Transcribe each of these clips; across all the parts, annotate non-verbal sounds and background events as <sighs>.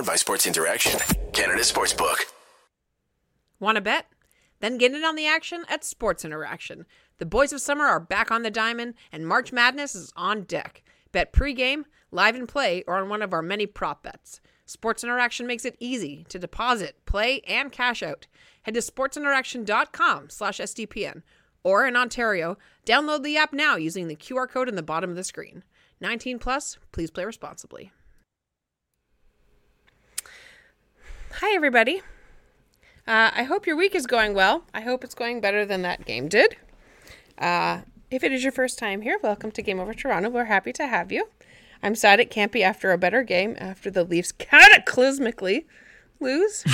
Powered by Sports Interaction, Canada Sportsbook. Want to bet? Then get in on the action at Sports Interaction. The boys of summer are back on the diamond, and March Madness is on deck. Bet pregame, live and play, or on one of our many prop bets. Sports Interaction makes it easy to deposit, play, and cash out. Head to sportsinteraction.com slash SDPN. Or in Ontario, download the app now using the QR code in the bottom of the screen. 19 plus, please play responsibly. Hi, everybody. Uh, I hope your week is going well. I hope it's going better than that game did. Uh, if it is your first time here, welcome to Game Over Toronto. We're happy to have you. I'm sad it can't be after a better game after the Leafs <laughs> cataclysmically lose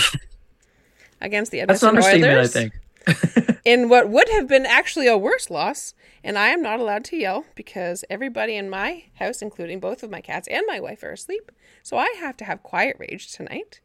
<laughs> against the That's an Edmonton understatement, I Oilers think. <laughs> in what would have been actually a worse loss. And I am not allowed to yell because everybody in my house, including both of my cats and my wife, are asleep. So I have to have quiet rage tonight.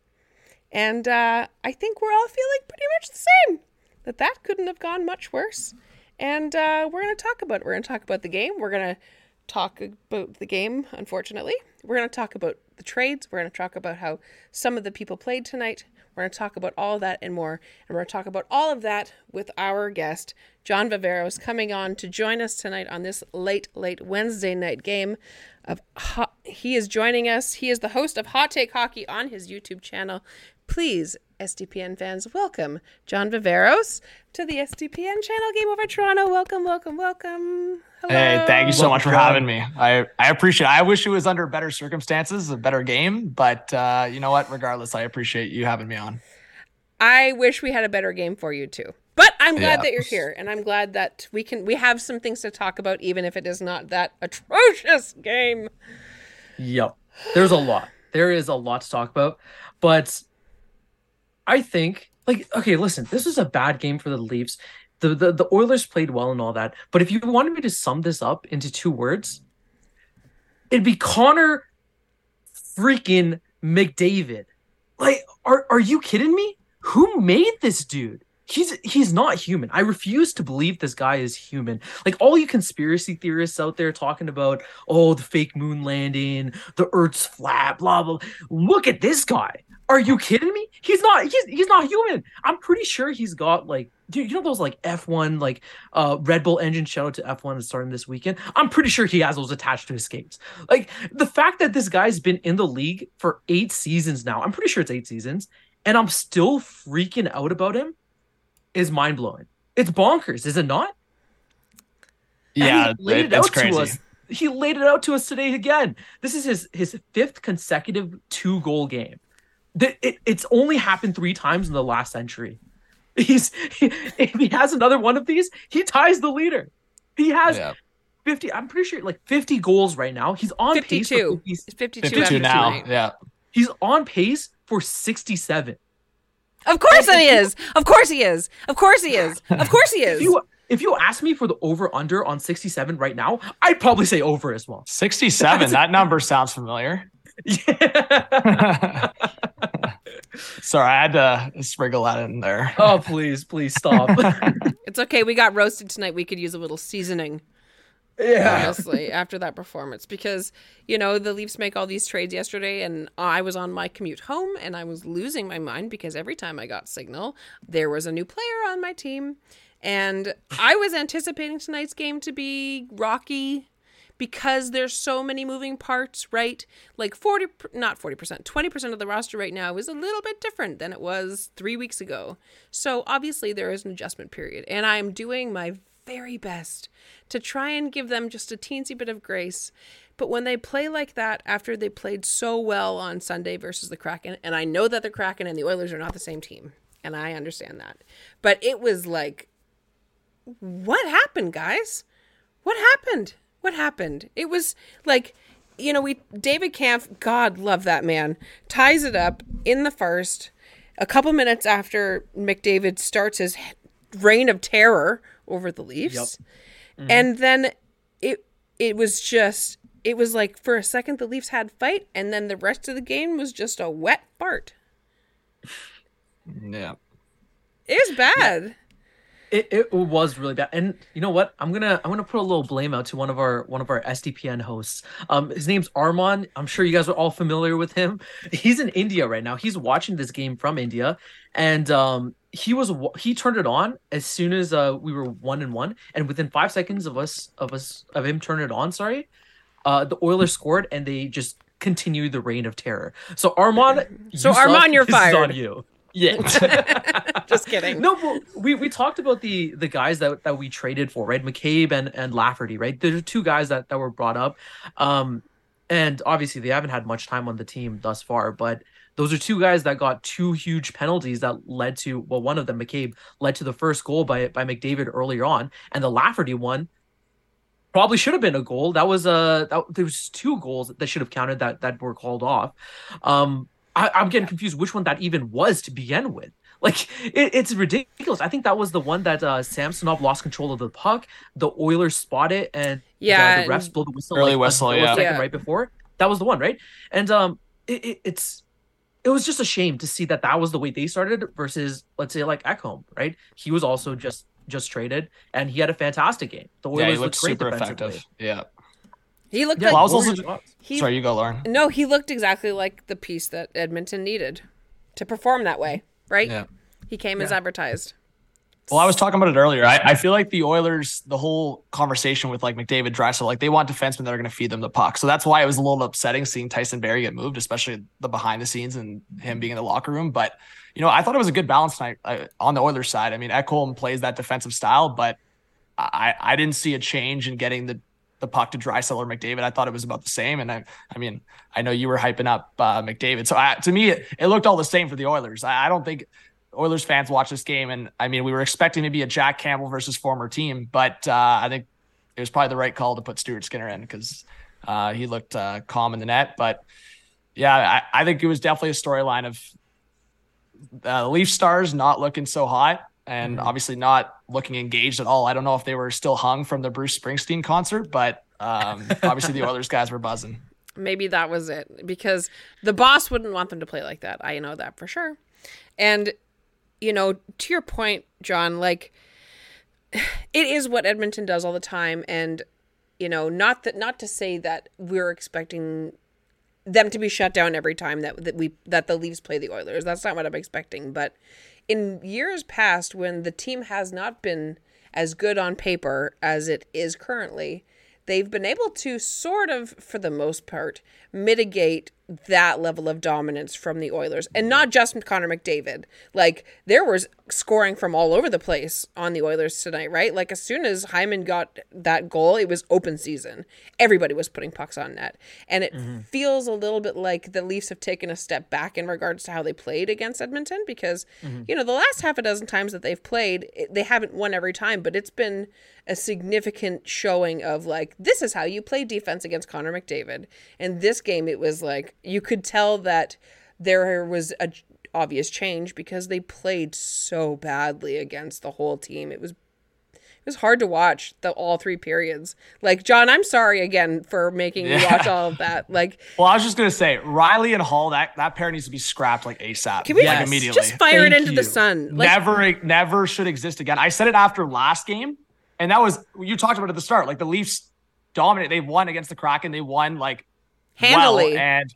And uh, I think we're all feeling pretty much the same. That that couldn't have gone much worse. And uh, we're going to talk about it. We're going to talk about the game. We're going to talk about the game, unfortunately. We're going to talk about the trades. We're going to talk about how some of the people played tonight. We're going to talk about all of that and more. And we're going to talk about all of that with our guest, John Viveros, coming on to join us tonight on this late, late Wednesday night game. Of he is joining us. He is the host of Hot Take Hockey on his YouTube channel. Please, SDPN fans, welcome John Viveros to the SDPN channel. Game over Toronto. Welcome, welcome, welcome. Hello. Hey, thank you so Welcome, much for having me. I, I appreciate it. I wish it was under better circumstances, a better game, but uh, you know what? Regardless, I appreciate you having me on. I wish we had a better game for you too. But I'm glad Yeah. that you're here, and I'm glad that we can we have some things to talk about, even if it is not that atrocious game. Yep. There's a lot. There is a lot to talk about. But I think, like, okay, listen, this was a bad game for the Leafs. The, the the Oilers played well and all that. But if you wanted me to sum this up into two words, it'd be Connor freaking McDavid. Like, are are you kidding me? Who made this dude? He's he's not human. I refuse to believe this guy is human. Like all you conspiracy theorists out there talking about, oh, the fake moon landing, the Earth's flat, blah blah. Look at this guy. Are you kidding me? He's not. He's he's not human. I'm pretty sure he's got like, do you know those like F1 like uh Red Bull engine? Shout out to F1 is starting this weekend. I'm pretty sure he has those attached to his skates. Like the fact that this guy's been in the league for eight seasons now. I'm pretty sure it's eight seasons, and I'm still freaking out about him. Is mind blowing. It's bonkers, is it not? Yeah, laid it- out crazy. to us. He laid it out to us today again. This is his his fifth consecutive two goal game. Th- It, it's only happened three times in the last century. He's he, <laughs> if he has another one of these, he ties the leader. He has Yeah. 50. I'm pretty sure like 50 goals right now. He's on pace for 52. 50 It's 52, 52 after now. tonight. Yeah. He's on pace for 67. Of course he is. Of course he is. Of course he is. Of course he is. If you if you ask me for the over under on 67 right now, I'd probably say over as well. 67. that number sounds familiar. Yeah. <laughs> <laughs> Sorry, I had to sprinkle that in there. <laughs> oh, please, please stop. <laughs> It's okay. We got roasted tonight. We could use a little seasoning. yeah. honestly, after that performance. Because, you know, the Leafs make all these trades yesterday, and I was on my commute home and I was losing my mind because every time I got signal, there was a new player on my team. And I was anticipating tonight's game to be rocky because there's so many moving parts, right? Like 40 not 40%, 20% of the roster right now is a little bit different than it was three weeks ago. So obviously there is an adjustment period. And I'm doing my very best to try and give them just a teensy bit of grace. But when they play like that after they played so well on Sunday versus the Kraken, and I know that the Kraken and the Oilers are not the same team, and I understand that. But it was like, what happened, guys? What happened? What happened? It was like, you know, we David Kampf, God love that man, ties it up in the first. A couple minutes after McDavid starts his reign of terror over the Leafs, mm-hmm. and then it it was just it was like for a second the Leafs had fight, and then the rest of the game was just a wet fart. <laughs> Yeah. It was bad. It, it was really bad, and you know what? I'm gonna I'm gonna put a little blame out to one of our one of our SDPN hosts. Um, his name's Armon. I'm sure you guys are all familiar with him. <laughs> He's in India right now. He's watching this game from India, and um, he was he turned it on as soon as uh we were one and one, and within five seconds of us of us of him turning it on, sorry, uh, the Oilers scored, and they just continued the reign of terror. So Armand, So you Armand, suck. you're <laughs> This fired. on you. Yeah. <laughs> <laughs> Just kidding. No, but we, we talked about the the guys that, that we traded for, right? McCabe and, and Lafferty, right? There are two guys that, that were brought up. Um, and obviously they haven't had much time on the team thus far, but those are two guys that got two huge penalties that led to well, one of them, McCabe, led to the first goal by by McDavid earlier on, and the Lafferty one probably should have been a goal. That was a that, there was two goals that should have counted that that were called off. Um, I, I'm getting confused which one that even was to begin with. Like it, it's ridiculous. I think that was the one that uh, Samsonov lost control of the puck. The Oilers spot it, and Yeah, the, the refs and- blow the whistle. Early like, a whistle, yeah. Yeah. right before. That was the one, right? And um, it, it, it's it was just a shame to see that that was the way they started versus let's say like Ekholm, right? He was also just just traded, and he had a fantastic game. The Oilers Yeah, he looked looked great super defensively. effective. Yeah. He looked Yeah, like Well, I was also- shots. he, Sorry, you go, Lauren. No, he looked exactly like the piece that Edmonton needed to perform that way, right? Yeah. He came as advertised. Well, I was talking about it earlier. I, I feel like the Oilers, the whole conversation with like McDavid, Draisaitl, like they want defensemen that are going to feed them the puck. So that's why it was a little upsetting seeing Tyson Barrie get moved, especially the behind the scenes and him being in the locker room. But you know, I thought it was a good balance tonight uh, on the Oilers side. I mean, Ekholm plays that defensive style, but I I didn't see a change in getting the the puck to Draisaitl or McDavid. I thought it was about the same. And I I mean, I know you were hyping up uh, McDavid, so I, to me, it, it looked all the same for the Oilers. I, I don't think. Oilers fans watch this game, and I mean, we were expecting to be a Jack Campbell versus former team, but uh, I think it was probably the right call to put Stuart Skinner in because uh, he looked uh, calm in the net. But yeah, I, I think it was definitely a storyline of uh, Leaf stars not looking so hot and obviously not looking engaged at all. I don't know if they were still hung from the Bruce Springsteen concert, but um, <laughs> obviously the Oilers guys were buzzing. Maybe that was it because the boss wouldn't want them to play like that. I know that for sure. And you know, to your point, John, like <sighs> it is what Edmonton does all the time and you know, not that not to say that we're expecting them to be shut down every time that that we that the Leafs play the Oilers. That's not what I'm expecting, but in years past when the team has not been as good on paper as it is currently, they've been able to sort of for the most part mitigate that level of dominance from the Oilers and not just Connor McDavid. Like there was scoring from all over the place on the Oilers tonight, right? Like as soon as Hyman got that goal, it was open season. Everybody was putting pucks on net. And it mm-hmm. feels a little bit like the Leafs have taken a step back in regards to how they played against Edmonton because mm-hmm. you know, the last half a dozen times that they've played, they haven't won every time, but it's been a significant showing of like this is how you play defense against Connor McDavid. And this game it was like you could tell that there was a j- obvious change because they played so badly against the whole team. It was it was hard to watch the all three periods. Like John, I'm sorry again for making you watch all of that. Like <laughs> Well, I was just gonna say Rielly and Holl that that pair needs to be scrapped like ASAP. can we like Yes. immediately? just fire it Thank into the sun? Like never never should exist again. I said it after last game, and that was you talked about at the start. Like the Leafs dominate. They won against the Kraken. They won like handily. well. And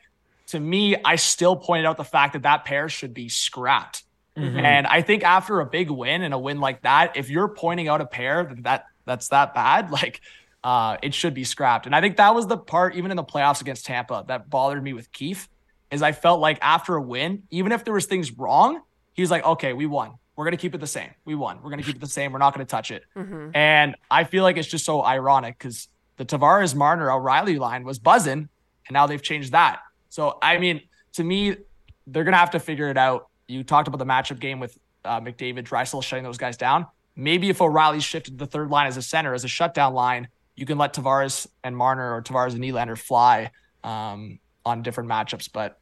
to me, I still pointed out the fact that that pair should be scrapped. Mhm. And I think after a big win and a win like that, if you're pointing out a pair that, that that's that bad, <laughs> like uh, it should be scrapped. And I think that was the part, even in the playoffs against Tampa, that bothered me with Keefe, is I felt like after a win, even if there was things wrong, he was like, okay, we won. We're gonna keep it the same. We won. We're gonna keep it the same. We're not gonna touch it. Mhm. And I feel like it's just so ironic because the Tavares Marner O'Reilly line was buzzing, and now they've changed that. So I mean, to me, they're gonna have to figure it out. You talked about the matchup game with uh, McDavid, Draisaitl shutting those guys down. Maybe if O'Reilly shifted the third line as a center, as a shutdown line, you can let Tavares and Marner or Tavares and Nylander fly um, on different matchups. But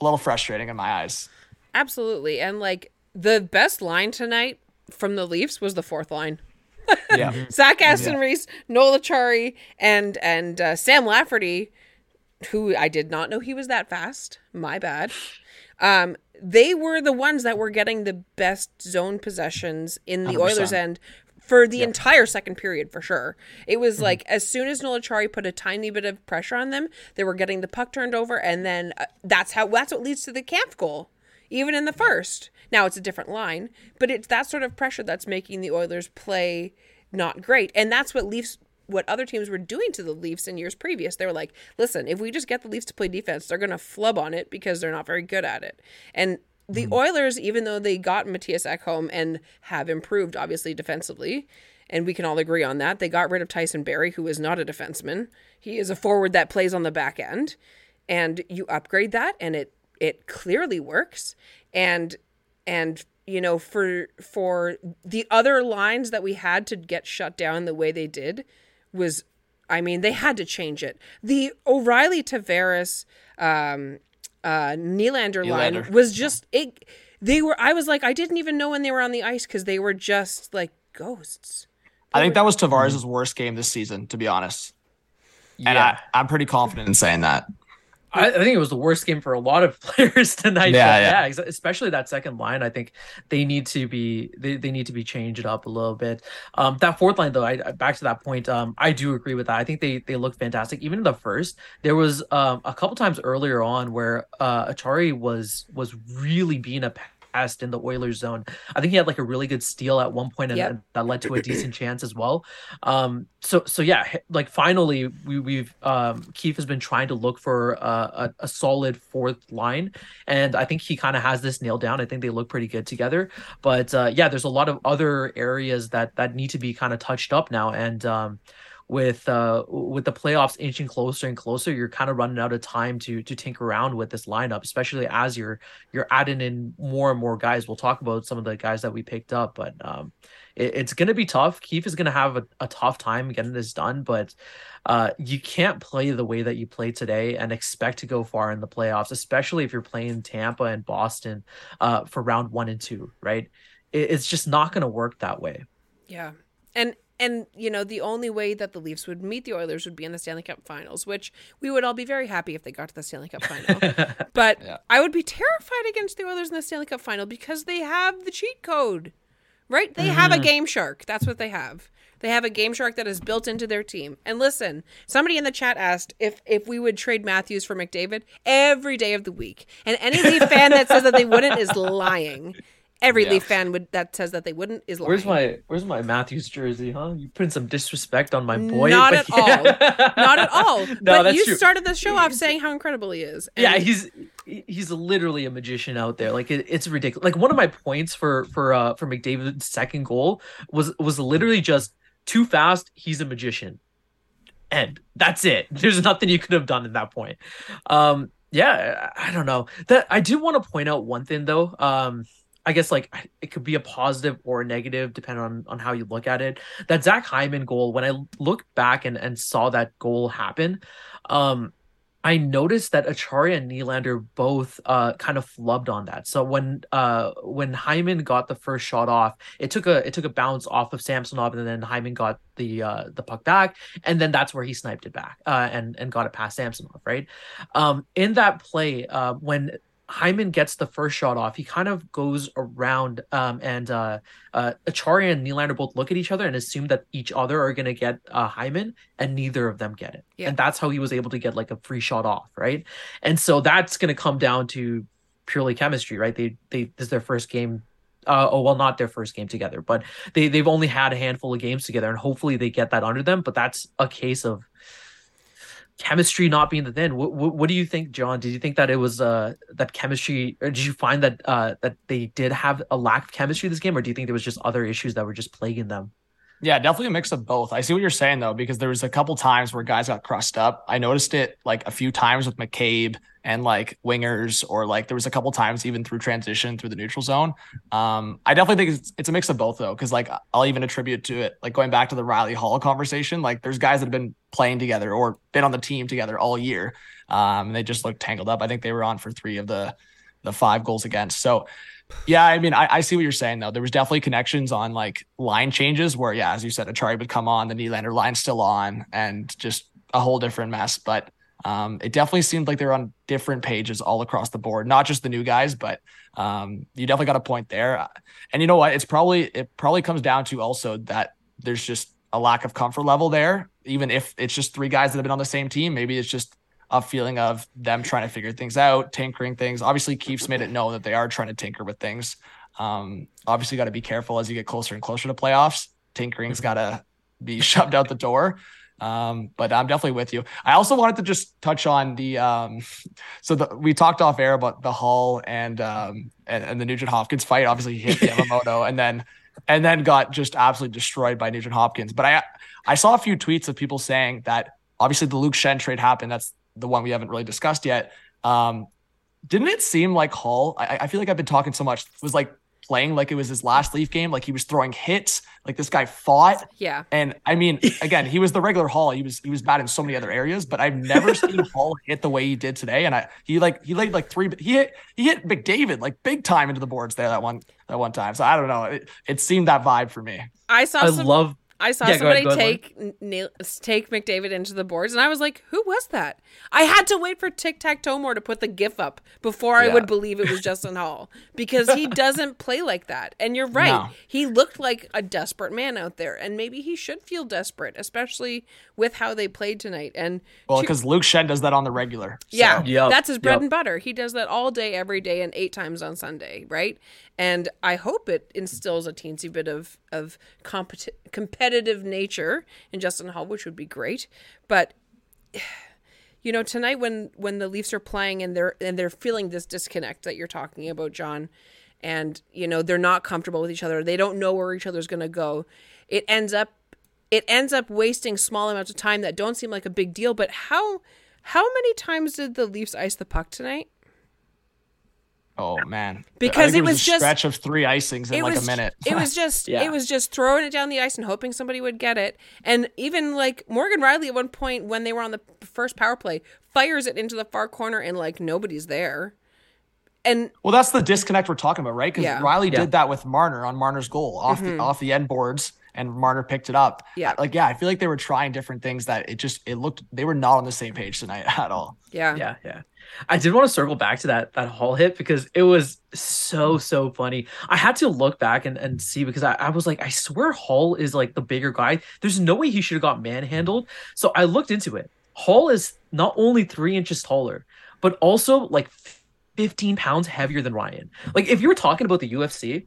a little frustrating in my eyes. Absolutely. And like the best line tonight from the Leafs was the fourth line. Yeah. <laughs> Zach Aston Reese, Noel Acciari, and and uh, Sam Lafferty who I did not know he was that fast. My bad. Um, they were the ones that were getting the best zone possessions in the 100%. Oilers end for the entire second period for sure. It was like as soon as Noel Acciari put a tiny bit of pressure on them, they were getting the puck turned over, and then uh, that's how that's what leads to the Kampf goal, even in the first. Now it's a different line, but it's that sort of pressure that's making the Oilers play not great, and that's what Leafs. What other teams were doing to the Leafs in years previous, they were like, "Listen, if we just get the Leafs to play defense, they're going to flub on it because they're not very good at it." And the hmm. Oilers, even though they got Mattias Ekholm and have improved, obviously defensively, and we can all agree on that, they got rid of Tyson Barrie, who is not a defenseman. He is a forward that plays on the back end, and you upgrade that, and it it clearly works. And and you know for for the other lines that we had to get shut down the way they did was I mean, they had to change it. The O'Reilly Tavares um uh Nylander line was just it they were I was like I didn't even know when they were on the ice cuz they were just like ghosts. I think that was Tavares' worst game this season, to be honest. And Yeah. I, I'm pretty confident in saying that. I, I think it was the worst game for a lot of <laughs> players tonight. Yeah, yeah. yeah, especially that second line. I think they need to be they, they need to be changed up a little bit. Um, that fourth line though, I back to that point. Um, I do agree with that. I think they they look fantastic. Even in the first, there was um a couple times earlier on where uh Acciari was was really being a in the Oilers zone. I think he had like a really good steal at one point, and Yep. and that led to a decent chance as well. Um, so so yeah, like finally we we've um Keefe has been trying to look for uh, a a solid fourth line, and I think he kind of has this nailed down. I think they look pretty good together. But uh, yeah, there's a lot of other areas that that need to be kind of touched up now, and um, with uh with the playoffs inching closer and closer, you're kind of running out of time to to tinker around with this lineup, especially as you're you're adding in more and more guys. We'll talk about some of the guys that we picked up, but um, it, it's to be tough. Keefe is to have a, a tough time getting this done, but uh, you can't play the way that you play today and expect to go far in the playoffs, especially if you're playing Tampa and Boston uh, for round one and two, right? It, it's just not to work that way. Yeah. And and you know, the only way that the Leafs would meet the Oilers would be in the Stanley Cup Finals, which we would all be very happy if they got to the Stanley Cup Final. <laughs> but Yeah. I would be terrified against the Oilers in the Stanley Cup Final because they have the cheat code. Right? They have a mm-hmm. game shark. That's what they have. They have a game shark that is built into their team. And listen, somebody in the chat asked if if we would trade Matthews for McDavid every day of the week. And any Leaf fan that says that they wouldn't is lying. Every Yeah. Leaf fan would that says that they wouldn't is lying. Where's my Where's my Matthews jersey, huh? You putting some disrespect on my boy? Not at all. Not at all. <laughs> no, but you true. started the show off saying how incredible he is. yeah he's he's literally a magician out there like it, it's ridiculous like one of my points for for uh for mcdavid's second goal was was literally just too fast he's a magician and that's it <laughs> there's nothing you could have done at that point um yeah i I don't know that i do want to point out one thing though um I guess like it could be a positive or a negative depending on on how you look at it. That Zach Hyman goal, when I looked back and and saw that goal happen, um, I noticed that Acciari and Nylander both uh kind of flubbed on that. So when uh when Hyman got the first shot off, it took a it took a bounce off of Samsonov, and then Hyman got the uh the puck back, and then that's where he sniped it back uh and and got it past Samsonov, right? Um in that play, uh when Hyman gets the first shot off, he kind of goes around um and uh uh Acciari and Nylander both look at each other and assume that each other are gonna get uh Hyman and neither of them get it. Yeah. And that's how he was able to get like a free shot off, right? And so that's gonna come down to purely chemistry, right? They they this is their first game. Uh, oh well, not their first game together, but they they've only had a handful of games together, and hopefully they get that under them. But that's a case of chemistry not being the thing. What, what, what do you think, John? Did you think that it was uh that chemistry, or did you find that uh that they did have a lack of chemistry this game, or do you think there was just other issues that were just plaguing them? Yeah, definitely a mix of both. I see what you're saying though, because there was a couple times where guys got crushed up. I noticed it like a few times with McCabe and like wingers, or like there was a couple times even through transition through the neutral zone. Um, I definitely think it's, it's a mix of both though, because like I'll even attribute to it, like going back to the Rielly Holl conversation, like there's guys that have been playing together or been on the team together all year. Um, and they just look tangled up. I think they were on for three of the the five goals against. So yeah, I mean, I, I see what you're saying though. There was definitely connections on like line changes where, yeah, as you said, Acciari would come on, the Nylander line still on, and just a whole different mess. But Um, it definitely seemed like they're on different pages all across the board, not just the new guys, but um, you definitely got a point there. And you know what? It's probably it probably comes down to also that there's just a lack of comfort level there. Even if it's just three guys that have been on the same team, maybe it's just a feeling of them trying to figure things out, tinkering things. Obviously, Keefe's made it known that they are trying to tinker with things. Um, obviously, got to be careful as you get closer and closer to playoffs. Tinkering's got to be <laughs> shoved out the door. Um, but I'm definitely with you. I also wanted to just touch on the um, <laughs> so the, we talked off air about the Holl and um and, and the Nugent Hopkins fight. Obviously, he hit <laughs> Yamamoto and then and then got just absolutely destroyed by Nugent Hopkins. But I I saw a few tweets of people saying that obviously the Luke Schenn trade happened. That's the one we haven't really discussed yet. Um, didn't it seem like Holl? I, I feel like I've been talking so much. Was like playing like it was his last Leaf game. Like he was throwing hits. Like this guy fought. Yeah. And I mean, again, he was the regular Holl. He was he was bad in so many other areas, but I've never seen <laughs> Holl hit the way he did today. And I he like he laid like three. He hit he hit McDavid like big time into the boards there that one that one time. So I don't know. It, it seemed that vibe for me. I saw I some love I saw Yeah, somebody ahead, go ahead, take nail, take McDavid into the boards, and I was like, "Who was that?" I had to wait for Tic Tac Toe more to put the GIF up before I would believe it was <laughs> Justin Holl because he doesn't play like that. And you're right; No. he looked like a desperate man out there, and maybe he should feel desperate, especially with how they played tonight. And Well, to- because Luke Schenn does that on the regular. So- yeah, Yep, that's his bread yep. and butter. He does that all day, every day, and eight times on Sunday, right? And I hope it instills a teensy bit of of competi- competitive nature in Justin Holl, which would be great. But you know, tonight when when the Leafs are playing and they're and they're feeling this disconnect that you're talking about, John, and you know they're not comfortable with each other, they don't know where each other's going to go. It ends up it ends up wasting small amounts of time that don't seem like a big deal. But how how many times did the Leafs ice the puck tonight? Oh man. Because I think it was just a just- stretch of three icings in it like was a minute. it was <laughs> just Yeah. it was just throwing it down the ice and hoping somebody would get it. And even like Morgan Rielly at one point when they were on the first power play fires it into the far corner and like nobody's there. And Well, that's the disconnect we're talking about, right? Because Yeah. Mm-hmm. Rielly Yeah. did that with Marner on Marner's goal off the off the end boards, and Marner picked it up. Yeah. like yeah, I feel like they were trying different things that it just it looked they were not on the same page tonight <laughs> at all. yeah. yeah, yeah. I did want to circle back to that that Holl hit because it was so so funny. I had to look back and, and see because I, I was like, I swear Holl is like the bigger guy. There's no way he should have got manhandled. So I looked into it. Holl is not only three inches taller, but also like 15 pounds heavier than Ryan. Like if you were talking about the UFC,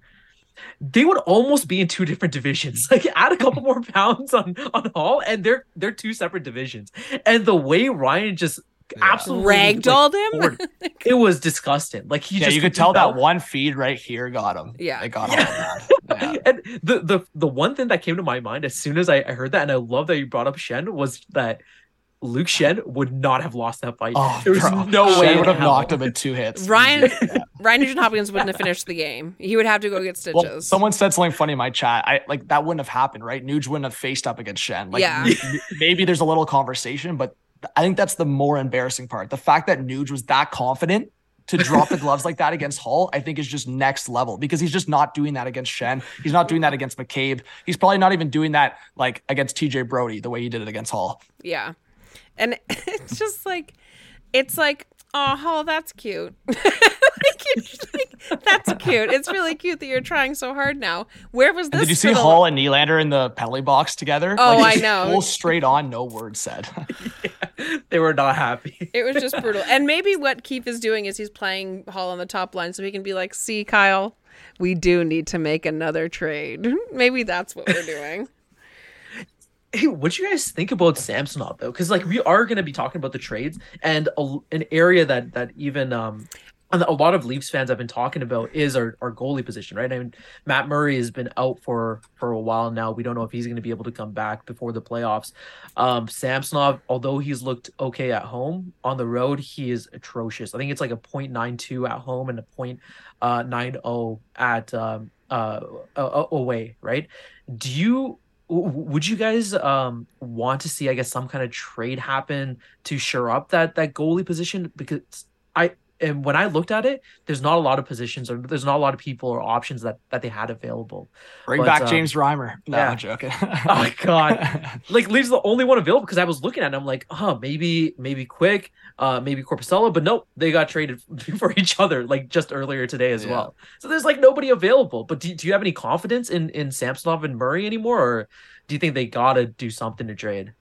they would almost be in two different divisions. <laughs> Like add a couple more pounds on on Holl, and they're they're two separate divisions. And the way Ryan just absolutely Ragdolled him? floored- it was disgusting. Like he yeah, just you could tell fell. that one feed right here got him. Yeah. it got Yeah. him. <laughs> Yeah. And the the the one thing that came to my mind as soon as I, I heard that, and I love that you brought up Schenn, was that Luke Schenn would not have lost that fight. Oh, there was bro. no Schenn way in would have hell. knocked him in two hits. Ryan <laughs> Ryan Nugent Hopkins wouldn't have finished the game. He would have to go get stitches. Well, someone said something funny in my chat. I like that wouldn't have happened, right? Nuge wouldn't have faced up against Schenn. Like, Yeah. m- maybe there's a little conversation, but I think that's the more embarrassing part. The fact that Nuge was that confident to drop the gloves like that against Holl, I think is just next level because he's just not doing that against Schenn. He's not doing that against McCabe. He's probably not even doing that like against TJ Brody the way he did it against Holl. Yeah. And <laughs> it's just like it's like, oh, Holl, that's cute. <laughs> like, like, that's cute. It's really cute that you're trying so hard now. Where was this? Did you see the- Holl and Nylander in the penalty box together? Oh, I know. Full straight on, no word said. <laughs> They were not happy. It was just brutal. And maybe what Keefe is doing is he's playing Holl on the top line so he can be like, see, Kyle, we do need to make another trade. maybe that's what we're doing. Hey, what do you guys think about Samsonov though? Because like we are going to be talking about the trades and a, an area that that even um a lot of Leafs fans have been talking about is our, our goalie position, right? I mean, Matt Murray has been out for for a while now. We don't know if he's going to be able to come back before the playoffs. Um, Samsonov, although he's looked okay at home, on the road he is atrocious. I think it's like a .92 at home and a point uh, .90 at um, uh, away, right? Do you would you guys um want to see I guess some kind of trade happen to shore up that that goalie position? Because I and when I looked at it, there's not a lot of positions or there's not a lot of people or options that that they had available. Bring But, back um, James Reimer. No, yeah. I'm joking. <laughs> Oh god. <laughs> Like Leafs the only one available because I was looking at it, I'm like, oh, maybe maybe Quick, uh, maybe Korpisalo, but nope, they got traded <laughs> for each other like just earlier today as Yeah. well. So there's like nobody available. But do, do you have any confidence in in Samsonov and Murray anymore, or do you think they gotta do something to trade?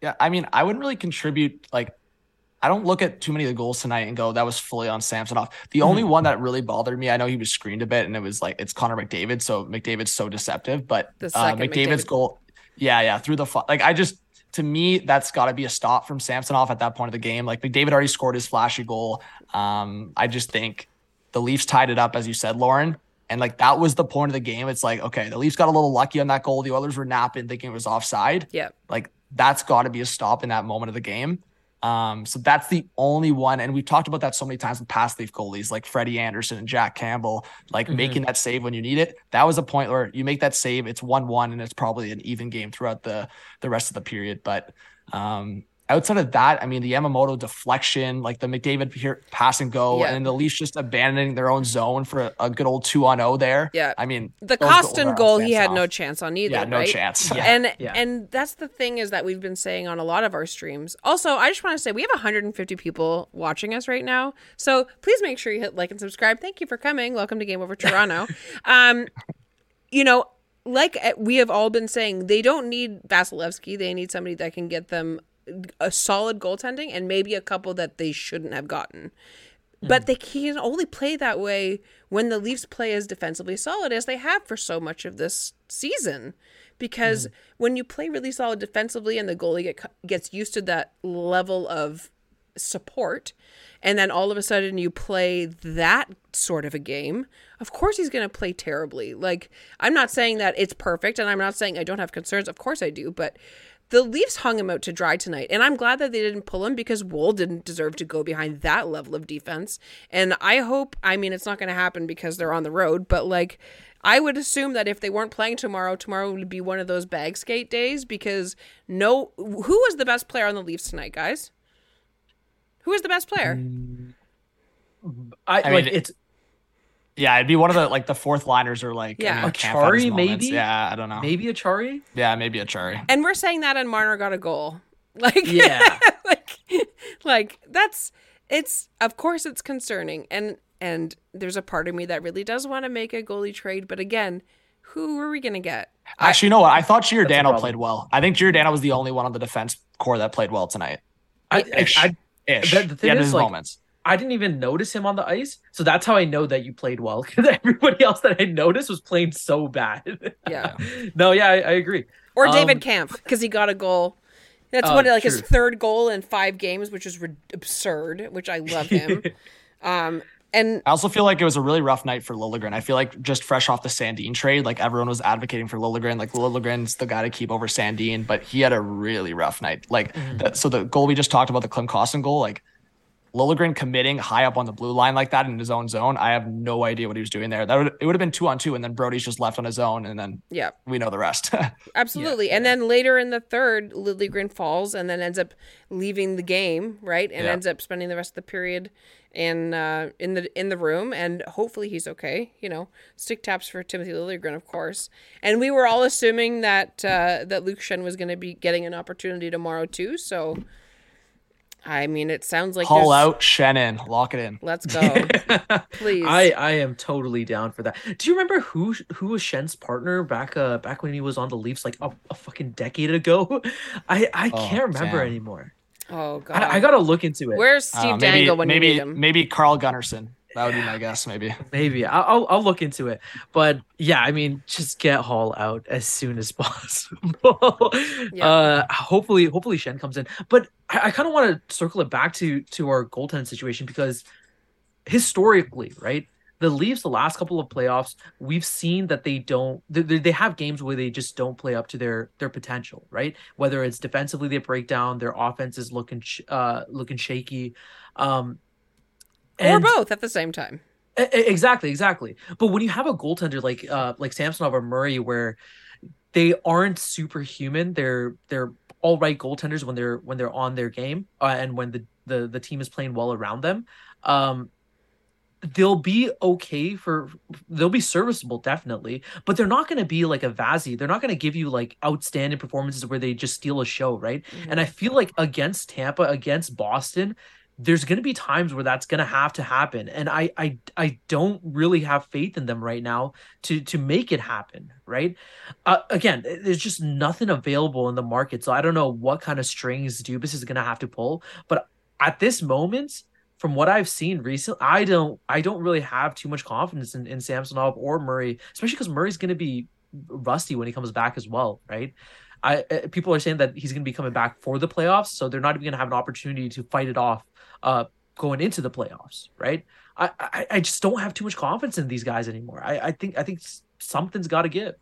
Yeah, I mean, I wouldn't really contribute. Like, I don't look at too many of the goals tonight and go, that was fully on Samsonov. The only Mm-hmm. one that really bothered me, I know he was screened a bit, and it was like it's Connor McDavid. So McDavid's so deceptive, but uh, McDavid's McDavid. goal, yeah, yeah, through the like, I just to me that's got to be a stop from Samsonov at that point of the game. Like McDavid already scored his flashy goal. Um, I just think the Leafs tied it up, as you said, Lauren. And like that was the point of the game. It's like, okay, the Leafs got a little lucky on that goal. The Oilers were napping, thinking it was offside. Yeah. Like that's got to be a stop in that moment of the game. Um, so that's the only one. And we've talked about that so many times with past Leaf goalies like Freddie Andersen and Jack Campbell, like Mhm. making that save when you need it. That was a point where you make that save, it's one one, and it's probably an even game throughout the the rest of the period. But um outside of that, I mean the Yamamoto deflection, like the McDavid here pass and go, Yeah. and the Leafs just abandoning their own zone for a, good old two on zero there. Yeah. I mean The Kostin goal, he had Samsonov. no chance on either. Yeah, no right? chance. <laughs> Yeah. and yeah. and that's the thing is that we've been saying on a lot of our streams. Also, I just want to say we have 150 people watching us right now, so please make sure you hit like and subscribe. Thank you for coming. Welcome to Game Over Toronto. <laughs> um, you know, like uh, we have all been saying, they don't need Vasilevskiy. They need somebody that can get them a solid goaltending and maybe a couple that they shouldn't have gotten. But they can only play that way when the Leafs play as defensively solid as they have for so much of this season. Because when you play really solid defensively and the goalie get, gets used to that level of support, and then all of a sudden you play that sort of a game, of course he's going to play terribly. Like, I'm not saying that it's perfect, and I'm not saying I don't have concerns. Of course I do, but the Leafs hung him out to dry tonight, and I'm glad that they didn't pull him because Wool didn't deserve to go behind that level of defense. And I hope, I mean, it's not going to happen because they're on the road, but like, I would assume that if they weren't playing tomorrow, tomorrow would be one of those bag skate days because no, who was the best player on the Leafs tonight, guys? Who is the best player? Mm. I, I like mean, it's Yeah, it'd be one of the like the fourth liners or like Yeah. I mean, Kampf had his Acciari, maybe? Yeah, I don't know. maybe Acciari. Yeah, maybe Acciari. And we're saying that, and Marner got a goal. <laughs> Like, Yeah. <laughs> like, like that's it's. Of course, it's concerning, and and there's a part of me that really does want to make a goalie trade, but again, who are we gonna get? Actually, you know what? I thought That's a Giordano played well. I think Giordano was the only one on the defense core that played well tonight. I, Ish. I, Ish. The- the thing he is, like, moments. I didn't even notice him on the ice, so that's how I know that you played well. <laughs> Because everybody else that I noticed was playing so bad. <laughs> Yeah, no, yeah, I, I agree. or Um, David Kampf because he got a goal. That's Oh, what like his third goal in five games, which is re- absurd. Which I love him. <laughs> um, and I also feel like it was a really rough night for Liljegren. I feel like just fresh off the Sandin trade, like everyone was advocating for Liljegren. Like Liljegren's the guy to keep over Sandin, but he had a really rough night. Like, Mm-hmm. the, so the goal we just talked about, the Klim Kostin goal, like Liljegren committing high up on the blue line like that in his own zone. I have no idea what he was doing there. That would it would have been two on two, and then Brodie's just left on his own, and then yeah, we know the rest. <laughs> Absolutely. and then later in the third, Liljegren falls and then ends up leaving the game, right? And Yeah. ends up spending the rest of the period in uh, in the in the room and hopefully he's okay. You know, stick taps for Timothy Liljegren, of course. And we were all assuming that uh, that Luke Schenn was going to be getting an opportunity tomorrow too. So, I mean, it sounds like Holl there's- out Shannon, lock it in. Let's <laughs> go, please. I I am totally down for that. Do you remember who who was Schenn's partner back uh back when he was on the Leafs like a, a fucking decade ago? <laughs> I I Oh, can't remember damn. anymore. oh God, I, I gotta look into it. Where's Steve Uh, maybe Dangle when maybe you need him? maybe Carl Gunnarsson. That would be my guess. Maybe. Maybe I- I'll I'll look into it. But yeah, I mean, just get Holl out as soon as <laughs> possible. Yeah. Uh, hopefully, hopefully Schenn comes in. But I, I kind of want to circle it back to to our goaltend situation because historically, right, the Leafs the last couple of playoffs, we've seen that they don't. They, they they have games where they just don't play up to their their potential, right? Whether it's defensively they break down, their offense is looking sh- uh looking shaky. Um, or both at the same time. Exactly, exactly. But when you have a goaltender like uh like Samsonov or Murray, where they aren't superhuman, they're they're all right goaltenders when they're when they're on their game, uh, and when the the the team is playing well around them. Um, they'll be okay for they'll be serviceable definitely but they're not going to be like a Vazzy they're not going to give you like outstanding performances where they just steal a show right mm-hmm. and i feel like against tampa against boston there's going to be times where that's going to have to happen and I, I i don't really have faith in them right now to to make it happen right uh, again there's just nothing available in the market so i don't know what kind of strings dubas is going to have to pull but at this moment from what I've seen recently, I don't I don't really have too much confidence in, in Samsonov or Murray, especially because Murray's going to be rusty when he comes back as well, right? I uh, people are saying that he's going to be coming back for the playoffs, so they're not even going to have an opportunity to fight it off uh, going into the playoffs, right? I, I, I just don't have too much confidence in these guys anymore. I, I think I think something's got to give.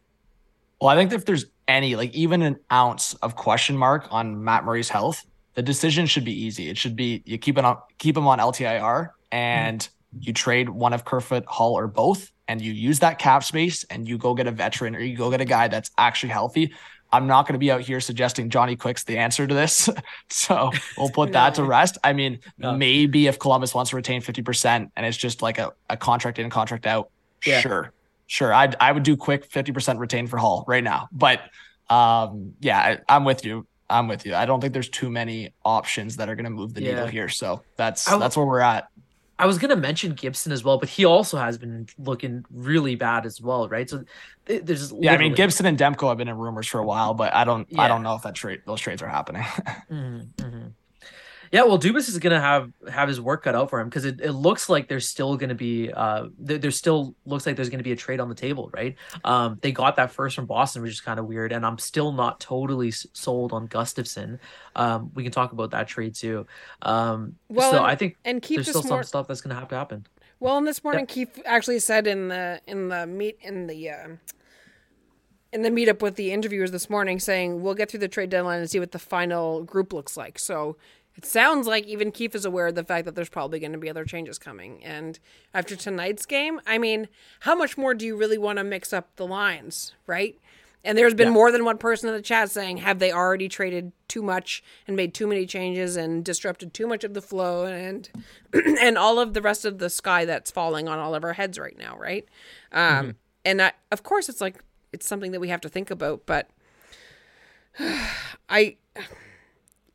Well, I think if there's any like even an ounce of question mark on Matt Murray's health, the decision should be easy. It should be you keep it on keep him on LTIR and mm-hmm. you trade one of Kerfoot, Holl, or both, and you use that cap space and you go get a veteran or you go get a guy that's actually healthy. I'm not going to be out here suggesting Johnny Quick's the answer to this. <laughs> so we'll put no. that to rest. I mean, no. maybe if Columbus wants to retain 50% and it's just like a, a contract in, contract out, yeah. sure. Sure. I I would do quick 50% retain for Holl right now. But um, yeah, I, I'm with you. I'm with you. I don't think there's too many options that are going to move the yeah. needle here. So that's that's where we're at. I was going to mention Gibson as well, but he also has been looking really bad as well, right? So there's yeah. I mean, Gibson and Demko have been in rumors for a while, but I don't yeah. I don't know if that trade those trades are happening. <laughs> mm-hmm, mm-hmm. Yeah, well, Dubas is gonna have have his work cut out for him because it, it looks like there's still gonna be uh there, there still looks like there's gonna be a trade on the table, right? Um, they got that first from Boston, which is kind of weird, and I'm still not totally sold on Gustafsson. Um, we can talk about that trade too. Um, well, so and, I think and keep there's still more... some stuff that's gonna have to happen. Well, and this morning, Keefe actually said in the in the meet in the. Uh, in the meetup with the interviewers this morning saying we'll get through the trade deadline and see what the final group looks like. So it sounds like even Keefe is aware of the fact that there's probably going to be other changes coming. And after tonight's game, I mean, how much more do you really want to mix up the lines, right? And there's been yeah. more than one person in the chat saying, have they already traded too much and made too many changes and disrupted too much of the flow and <clears throat> and all of the rest of the sky that's falling on all of our heads right now, right? Um, mm-hmm. And I, of course, it's like it's something that we have to think about, but <sighs> I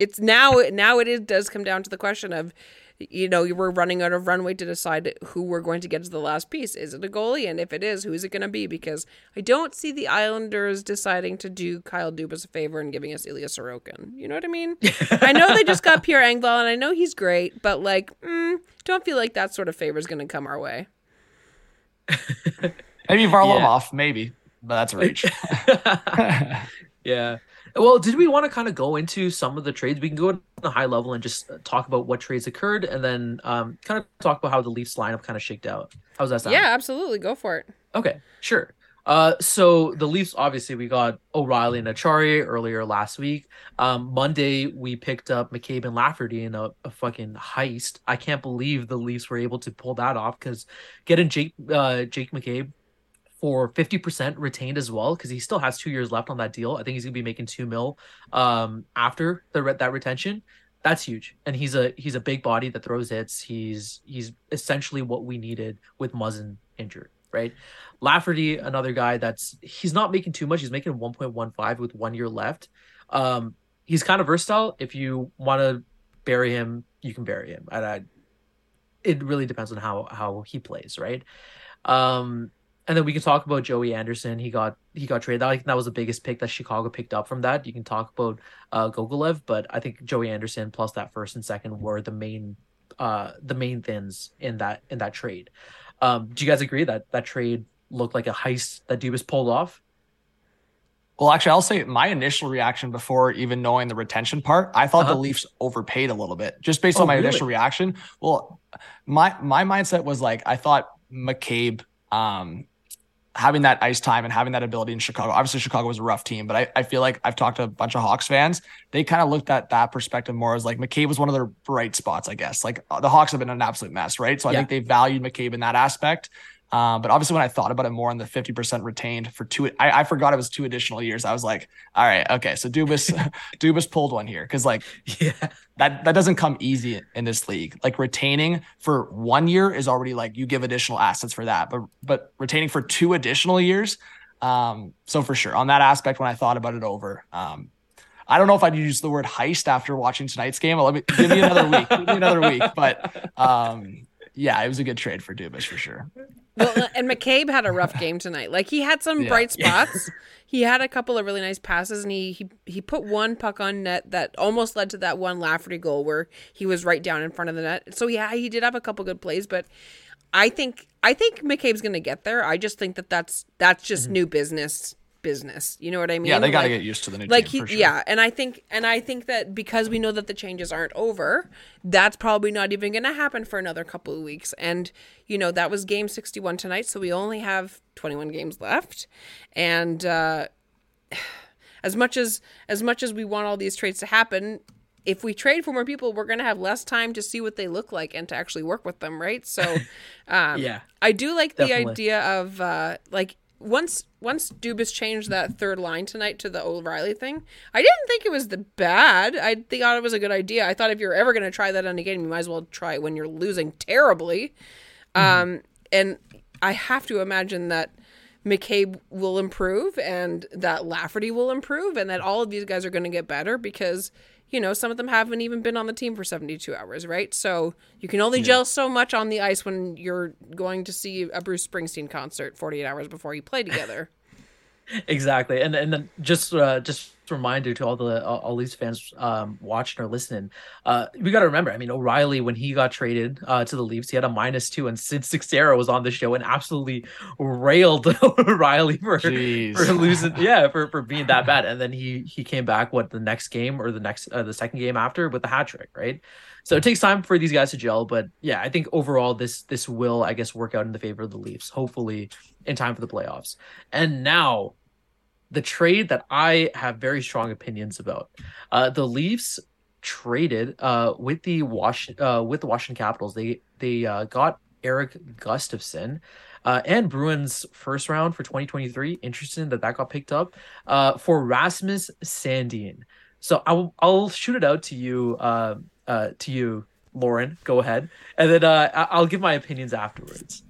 it's now now it is, does come down to the question of you know we're running out of runway to decide who we're going to get to the last piece. Is it a goalie? And if it is who's it going to be? Because i don't see the islanders deciding to do kyle dubas a favor and giving us ilya sorokin. You know what i mean? <laughs> I know they just got pierre engvall and i know he's great but like mm, don't feel like that sort of favor is going to come our way. <laughs> Maybe varlamov yeah. maybe but that's a reach <laughs> yeah well, did we want to kind of go into some of the trades? We can go on a high level and just talk about what trades occurred, and then um, kind of talk about how the Leafs lineup kind of shaked out. How's that sound? Yeah, absolutely. Go for it. Okay, sure. Uh, so the Leafs, obviously, we got O'Reilly and Acciari earlier last week. Um, Monday, we picked up McCabe and Lafferty in a, a, fucking heist. I can't believe the Leafs were able to pull that off because getting Jake uh, Jake McCabe for 50% retained as well because he still has two years left on that deal. I think he's gonna be making two mil um, after the that retention. That's huge, and he's a he's a big body that throws hits. He's he's essentially what we needed with Muzzin injured, right? Lafferty, another guy that's he's not making too much. He's making 1.15 with one year left. Um, he's kind of versatile. If you want to bury him, you can bury him. And I, it really depends on how how he plays, right? Um, and then we can talk about Joey Anderson. He got he got traded. I think that was the biggest pick that Chicago picked up from that. You can talk about uh, Gogolev, but I think Joey Anderson plus that first and second were the main uh the main things in that in that trade. Um, do you guys agree that that trade looked like a heist that Dubas pulled off? Well, actually, I'll say my initial reaction before even knowing the retention part, I thought uh-huh. the Leafs overpaid a little bit, just based oh, on my really? initial reaction. Well, my my mindset was like I thought McCabe um, having that ice time and having that ability in Chicago. Obviously, Chicago was a rough team, but I, I feel like I've talked to a bunch of Hawks fans. They kind of looked at that perspective more as like McCabe was one of their bright spots, I guess. Like uh, the Hawks have been an absolute mess, right? So I yeah. think they valued McCabe in that aspect. Uh, but obviously, when I thought about it more on the 50% retained for two, I, I forgot it was two additional years. I was like, all right, okay. So Dubas, <laughs> Dubas pulled one here because like, <laughs> Yeah. that that doesn't come easy in this league. Like retaining for one year is already like you give additional assets for that, but but retaining for two additional years, um, so for sure on that aspect, when I thought about it over, um, I don't know if I'd use the word heist after watching tonight's game. Let me give me another week, give me another week, but um, yeah, it was a good trade for Dubas for sure. Well, uh, and McCabe had a rough game tonight. Like he had some Yeah. bright <laughs> spots. he had a couple of really nice passes, and he, he he put one puck on net that almost led to that one Lafferty goal where he was right down in front of the net. So yeah, he did have a couple good plays, but I think I think McCabe's going to get there. I just think that that's that's just mm-hmm. new business business. You know what I mean? Yeah, they got to Like- get used to the new like team he for sure. yeah and i think and i think that because we know that the changes aren't over that's probably not even going to happen for another couple of weeks and you know that was game 61 tonight so we only have 21 games left and uh <sighs> as much as as much as we want all these trades to happen if we trade for more people we're going to have less time to see what they look like and to actually work with them right so <laughs> um Yeah. I do like the idea of uh like once once Dubas changed that third line tonight to the O'Reilly thing, I didn't think it was the bad. I thought it was a good idea. I thought if you're ever going to try that on a game, you might as well try it when you're losing terribly. Um, and I have to imagine that McCabe will improve and that Lafferty will improve and that all of these guys are going to get better because you know some of them haven't even been on the team for 72 hours right? So you can only gel so much on the ice when you're going to see a bruce springsteen concert 48 hours before you play together. <laughs> Exactly. And and then just uh just reminder to all the all, these fans um watching or listening uh we got to remember i mean o'reilly when he got traded uh to the leafs he had a minus two and sid seixeiro was on the show and absolutely railed <laughs> o'reilly for Jeez. for losing <laughs> yeah for for being that bad. And then he he came back what the next game or the next uh, the second game after with the hat trick right? So it takes time for these guys to gel but yeah i think overall this this will i guess work out in the favor of the leafs hopefully in time for the playoffs. And now the trade that i have very strong opinions about uh the leafs traded uh with the wash uh with the washington capitals they they uh got erik gustafsson uh, and Bruins first round for 2023. Interesting that that got picked up uh, for Rasmus Sandin. So I'll I'll shoot it out to you, to you, Lauren. Go ahead, and then I'll give my opinions afterwards.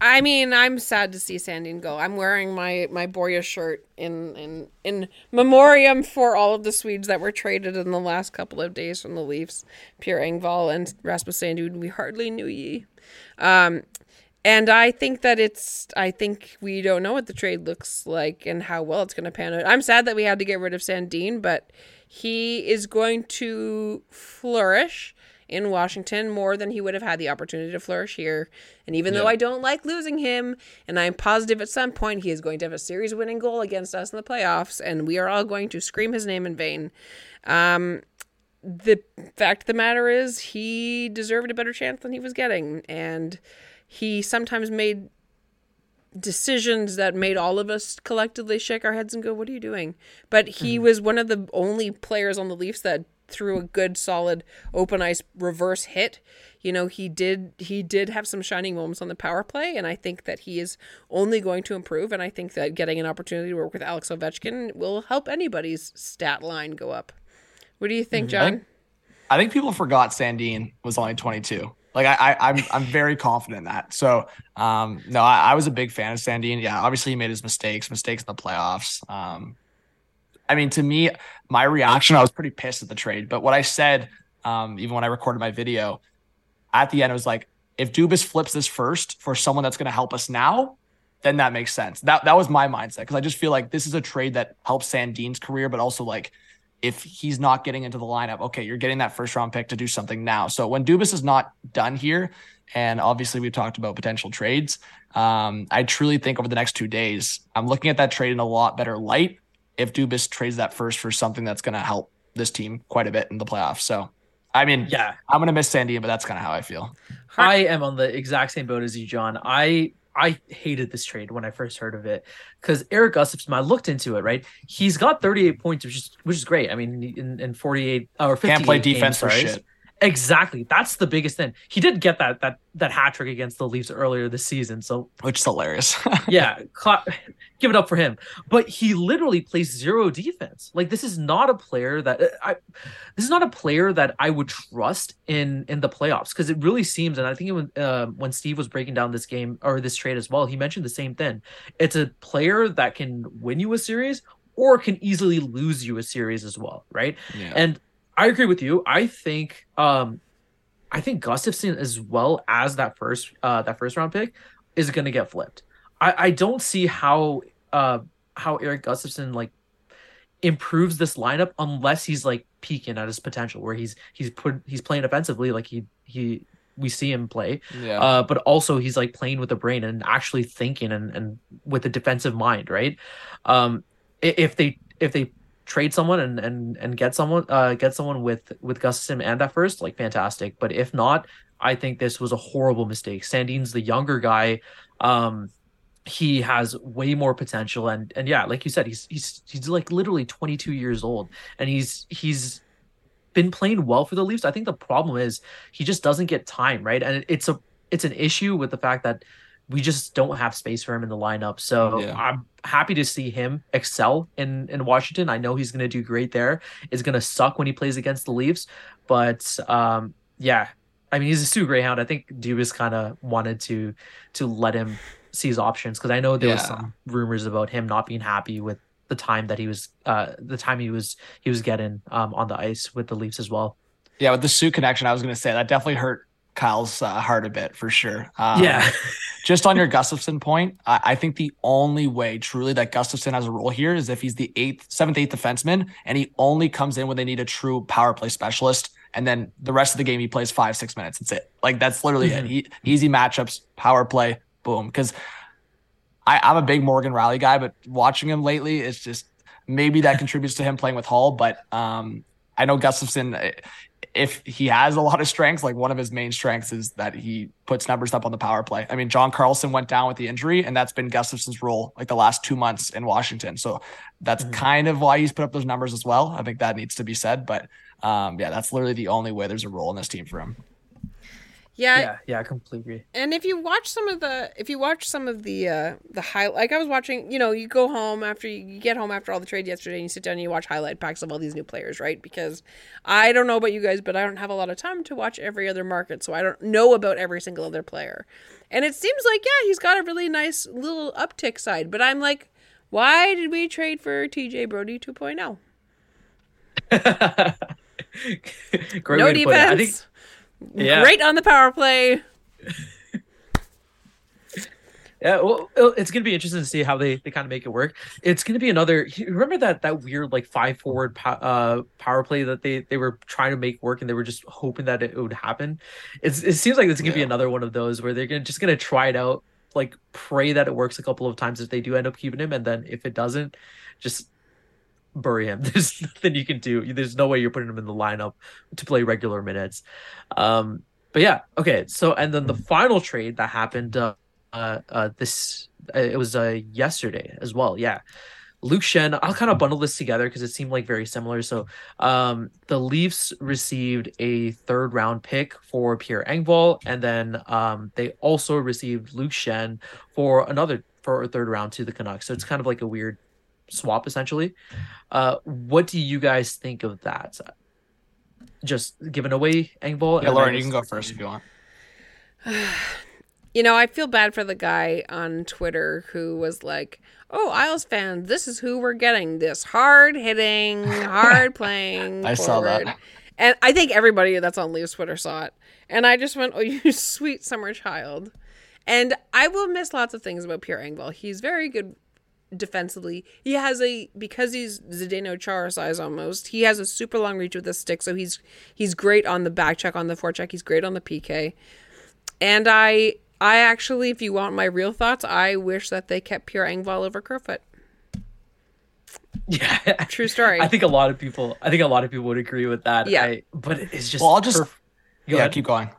I mean i'm sad to see sandin go. I'm wearing my my borje shirt in in in memoriam for all of the swedes that were traded in the last couple of days from the leafs pierre engvall and rasmus sandin we hardly knew ye um and I think that it's, I think we don't know what the trade looks like and how well it's going to pan out. I'm sad that we had to get rid of Sandin, but he is going to flourish in Washington more than he would have had the opportunity to flourish here. And even though I don't like losing him, and I'm positive at some point he is going to have a series winning goal against us in the playoffs, and we are all going to scream his name in vain. Um, the fact of the matter is he deserved a better chance than he was getting and he sometimes made decisions that made all of us collectively shake our heads and go what are you doing but he was one of the only players on the leafs that threw a good solid open ice reverse hit you know he did he did have some shining moments on the power play and i think that he is only going to improve and i think that getting an opportunity to work with alex ovechkin will help anybody's stat line go up what do you think john I think people forgot Sandin was only 22. Like I, I I'm I'm very confident in that. So um no, I, I was a big fan of Sandin. Yeah, obviously he made his mistakes, mistakes in the playoffs. Um I mean to me, my reaction, I was pretty pissed at the trade. But what I said, um, even when I recorded my video, at the end, it was like, if Dubas flips this first for someone that's gonna help us now, then that makes sense. That that was my mindset because I just feel like this is a trade that helps Sandin's career, but also like if he's not getting into the lineup, okay, you're getting that first round pick to do something now. So when Dubas is not done here, and obviously we've talked about potential trades, um, I truly think over the next two days, I'm looking at that trade in a lot better light if Dubas trades that first for something that's going to help this team quite a bit in the playoffs. So, I mean, Yeah, I'm going to miss Sandy, but that's kind of how I feel. I am on the exact same boat as you, John. I I hated this trade when I first heard of it because Erik Gustafsson. I looked into it. Right, he's got 38 points, which is which is great. I mean, in, in 48 or 58 Can't play games, defense for sorry. shit. Exactly. That's the biggest thing. He did get that that that hat trick against the Leafs earlier this season. So which is hilarious. <laughs> yeah, give it up for him. But he literally plays zero defense. Like this is not a player that I this is not a player that I would trust in in the playoffs because it really seems and I think when uh, when Steve was breaking down this game or this trade as well, he mentioned the same thing. It's a player that can win you a series or can easily lose you a series as well, right? Yeah. And I agree with you. I think um I think Gustafsson as well as that first uh that first round pick is gonna get flipped. I, I don't see how uh how Erik Gustafsson like improves this lineup unless he's like peaking at his potential where he's he's put he's playing offensively like he he we see him play yeah. uh but also he's like playing with the brain and actually thinking and and with a defensive mind right um if they if they trade someone and and and get someone uh get someone with with Gustafsson and that first like fantastic. But if not I think this was a horrible mistake. Sandin's the younger guy. Um he has way more potential. And and yeah like you said he's he's he's like literally 22 years old. And he's he's been playing well for the Leafs. I think the problem is he just doesn't get time right? And it's a it's an issue with the fact that we just don't have space for him in the lineup. So Yeah. I'm happy to see him excel in in Washington. I know he's going to do great there. It's going to suck when he plays against the Leafs but um yeah. I mean he's a Soo Greyhound. I think Dubas kind of wanted to to let him see his options because I know there was some rumors about him not being happy with the time that he was uh the time he was he was getting um on the ice with the Leafs as well. yeah, with the Soo connection, I was going to say that definitely hurt Kyle's uh, heart a bit for sure. Um, yeah. <laughs> just on your Gustafsson point, I, I think the only way truly that Gustafsson has a role here is if he's the eighth, seventh, eighth defenseman, and he only comes in when they need a true power play specialist, and then the rest of the game he plays five, six minutes. That's it. Like that's literally it. Mhm. He, easy matchups, power play, boom. Because I'm a big Morgan Rielly guy, but watching him lately, it's just maybe that contributes to him playing with Holl. But um, I know Gustafsson, eh, if he has a lot of strengths, like one of his main strengths is that he puts numbers up on the power play. I mean, John Carlson went down with the injury, and that's been Gustafsson's role like the last two months in Washington. So that's Mhm. kind of why he's put up those numbers as well. I think that needs to be said. But um, yeah, that's literally the only way there's a role in this team for him. Yeah, yeah, yeah, completely and if you watch some of the if you watch some of the uh the high like i was watching you know you go home after you, you get home after all the trade yesterday and you sit down and you watch highlight packs of all these new players right because i don't know about you guys but i don't have a lot of time to watch every other market so i don't know about every single other player and it seems like yeah he's got a really nice little uptick side but i'm like why did we trade for tj brodie oh? 2.0 <laughs> Great no way to put it. I think defense Yeah. great on the power play <laughs> Yeah, well, it's gonna be interesting to see how they, they kind of make it work. It's gonna be another. Remember that that weird like five forward po- uh, power play that they they were trying to make work and they were just hoping that it would happen. It's it seems like it's gonna be another one of those where they're gonna just gonna try it out, like pray that it works a couple of times if they do end up keeping him, and then if it doesn't, just bury him. <laughs> There's nothing you can do. There's no way you're putting him in the lineup to play regular minutes. Um, but yeah, okay. So and then the final trade that happened. Uh, uh, uh this uh, it was uh yesterday as well yeah luke schenn i'll kind of bundle this together because it seemed like very similar so um the leafs received a third round pick for pierre engvall and then um they also received luke schenn for another for a third round to the canucks so it's kind of like a weird swap essentially uh what do you guys think of that just giving away engvall Yeah, Lauren, you can go first if you want. <sighs> You know, I feel bad for the guy on Twitter who was like, "Oh, Isles fans, this is who we're getting. This hard hitting, <laughs> hard playing." I saw that. And I think everybody that's on Leafs Twitter saw it. And I just went, "Oh, <laughs> you sweet summer child." And I will miss lots of things about Pierre Engvall. He's very good defensively. He has a because he's Zdeno Chara size almost. He has a super long reach with his stick, so he's he's great on the back check, on the forecheck. He's great on the PK. And I I actually, if you want my real thoughts, I wish that they kept Pierre Engvall over Kerfoot. yeah <laughs> True story. I think a lot of people. I think a lot of people would agree with that. Yeah. I, but it's just. Well, I'll just- perf- yeah, ahead. keep going.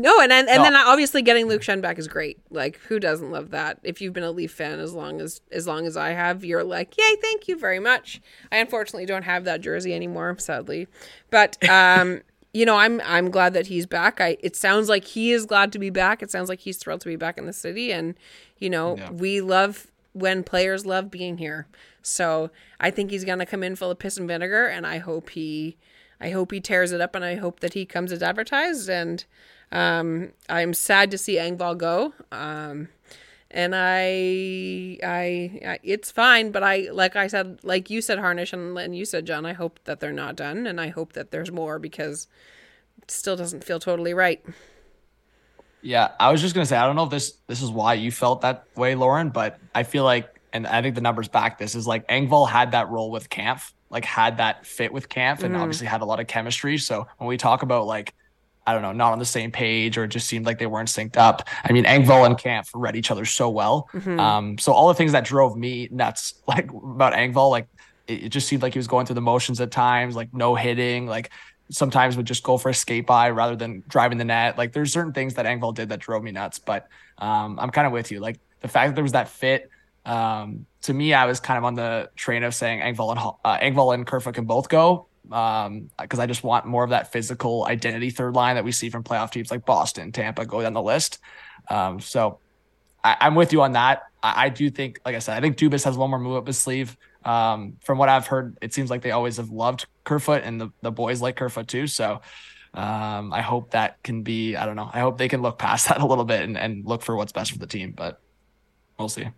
No, and and, and No. then obviously getting Luke Schenn back is great. Like who doesn't love that? If you've been a Leaf fan as long as as long as I have, you're like, yay, thank you very much. I unfortunately don't have that jersey anymore, sadly, but <laughs> um. you know, I'm I'm glad that he's back. I it sounds like he is glad to be back. It sounds like he's thrilled to be back in the city and you know, Yeah. we love when players love being here. So, I think he's going to come in full of piss and vinegar and I hope he I hope he tears it up and I hope that he comes as advertised and um I'm sad to see Engvall go. Um and I, I, I, it's fine. But I, like I said, like you said, Harnish, and, and you said, John. I hope that they're not done, and I hope that there's more because it still doesn't feel totally right. Yeah, I was just gonna say I don't know if this this is why you felt that way, Lauren, but I feel like, and I think the numbers back this is like Engvall had that role with Kampf, like had that fit with Kampf, and Mhm. obviously had a lot of chemistry. So when we talk about like, I don't know, not on the same page or it just seemed like they weren't synced up. I mean, Engvall and Kampf read each other so well. Mhm. Um, so all the things that drove me nuts, <laughs> like about Engvall, like it, it just seemed like he was going through the motions at times, like no hitting, like sometimes would just go for a skate by rather than driving the net. Like there's certain things that Engvall did that drove me nuts, but um, I'm kind of with you. Like the fact that there was that fit, um, to me, I was kind of on the train of saying Engvall and uh, Engvall and Kerfoot can both go. Um, because I just want more of that physical identity third line that we see from playoff teams like Boston, Tampa, go down the list. Um, so I, I'm with you on that. I, I do think, like I said, I think Dubas has one more move up his sleeve. Um, from what I've heard, it seems like they always have loved Kerfoot and the, the boys like Kerfoot too. So um, I hope that can be, I don't know, I hope they can look past <laughs> that a little bit and, and look for what's best for the team, but we'll see.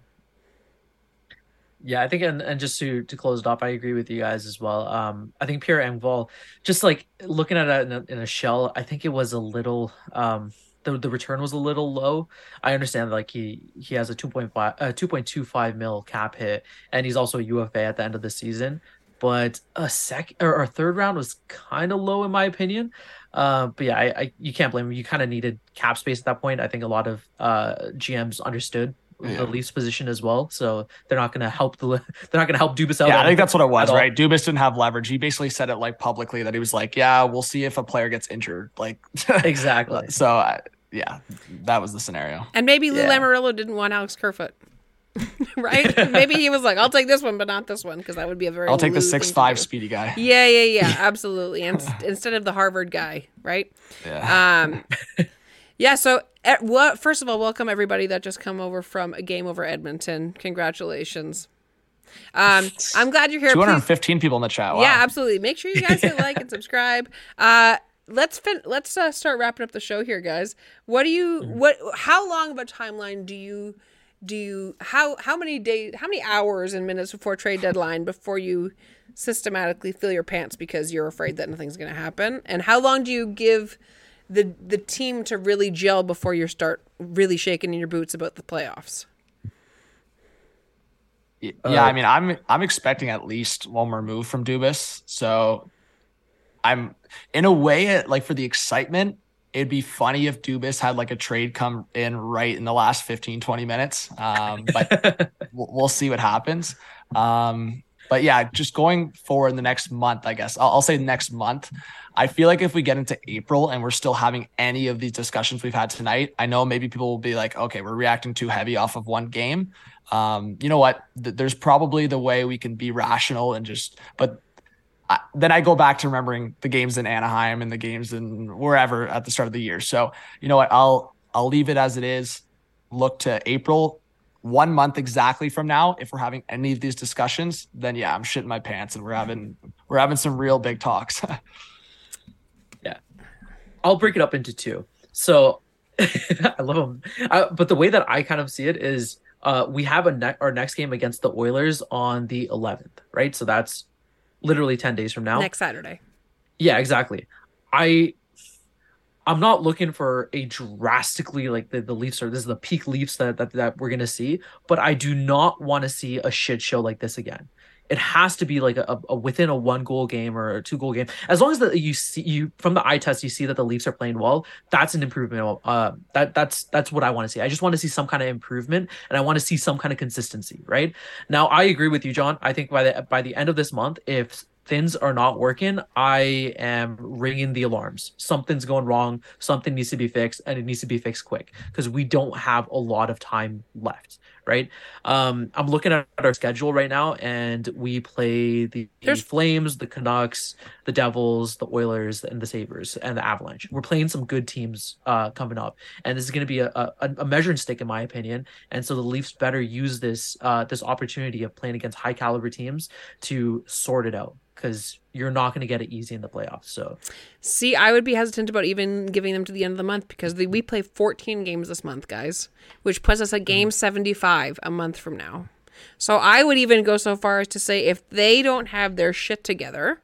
Yeah, I think, and, and just to to close it off, I agree with you guys as well. Um, I think Pierre Engvall, just like looking at it in a, in a shell, I think it was a little, um, the the return was a little low. I understand like he he has a two point five, uh, two point two five mil cap hit, and he's also a UFA at the end of the season. But a sec or, or third round was kind of low in my opinion. Uh, but yeah, I, I you can't blame him. You kind of needed cap space at that point. I think a lot of uh GMs understood Yeah. the Leafs position as well, so they're not going to help the <laughs> they're not going to help Dubas out. Yeah, I think that's what it was, right? all. right? Dubas didn't have leverage. He basically said it like publicly that he was like, yeah, we'll see if a player gets injured. Like, <laughs> exactly. so I, yeah, that was the scenario. And maybe Lou Yeah. Lamoriello didn't want Alex Kerfoot, <laughs> right? maybe he was like, "I'll take this one, but not this one," because that would be a very. I'll take the six five speedy guy. Yeah, yeah, yeah, absolutely. And instead of the Harvard guy, right? Yeah. Um, yeah. So, eh, what? First of all, welcome everybody that just come over from a game over Edmonton. Congratulations. Um, I'm glad you're here. Please, people in the chat. Wow. yeah, absolutely. Make sure you guys hit like and <laughs> subscribe. Uh, let's fin- let's uh, start wrapping up the show here, guys. What do you what? How long of a timeline do you do you how how many days how many hours and minutes before trade deadline before you systematically fill your pants because you're afraid that nothing's going to happen? And how long do you give the the team to really gel before you start really shaking in your boots about the playoffs? Y- Uh, Yeah, I mean, I'm I'm expecting at least one more move from Dubas. So I'm in a way it- like for the excitement, it'd be funny if Dubas had like a trade come in right in the last 15 20 minutes. Um, but <laughs> we'll, we'll see what happens. Um, but yeah, just going forward in the next month, I guess I'll, I'll say next month. I feel like if we get into April and we're still having any of these discussions we've had tonight, I know maybe people will be like, okay, we're reacting too heavy off of one game. Um, you know what? Th- there's probably the way we can be rational and just, but I, then I go back to remembering the games in Anaheim and the games in wherever at the start of the year. So you know what? I'll I'll leave it as it is. Look to April, one month exactly from now. If we're having any of these discussions, then yeah, I'm shitting my pants and we're having we're having some real big talks. <laughs> Yeah. I'll break it up into two. So <laughs> I love them, uh, but the way that I kind of see it is, uh, we have a ne- our next game against the Oilers on the 11th, right? So that's literally 10 days from now. Next Saturday. Yeah, exactly. I I'm not looking for a drastically like the, the Leafs are this is the peak Leafs that, that that we're gonna see, but I do not want to see a shit show like this again. It has to be like a, a within a one goal game or a two goal game. As long as that you see you from the eye test, you see that the Leafs are playing well. That's an improvement. Uh, that that's that's what I want to see. I just want to see some kind of improvement, and I want to see some kind of consistency. Right now, I agree with you, John. I think by the by the end of this month, if things are not working, I am ringing the alarms. Something's going wrong. Something needs to be fixed, and it needs to be fixed quick because we don't have a lot of time left. Right. Um, I'm looking at our schedule right now, and we play the, the There's- Flames, the Canucks, the Devils, the Oilers, and the Sabres, and the Avalanche. We're playing some good teams uh, coming up, and this is going to be a, a, a measuring stick, in my opinion. And so the Leafs better use this uh, this opportunity of playing against high caliber teams to sort it out because you're not going to get it easy in the playoffs. So See, I would be hesitant about even giving them to the end of the month because the, we play 14 games this month, guys, which puts us at game mm-hmm. 75 a month from now. So I would even go so far as to say if they don't have their shit together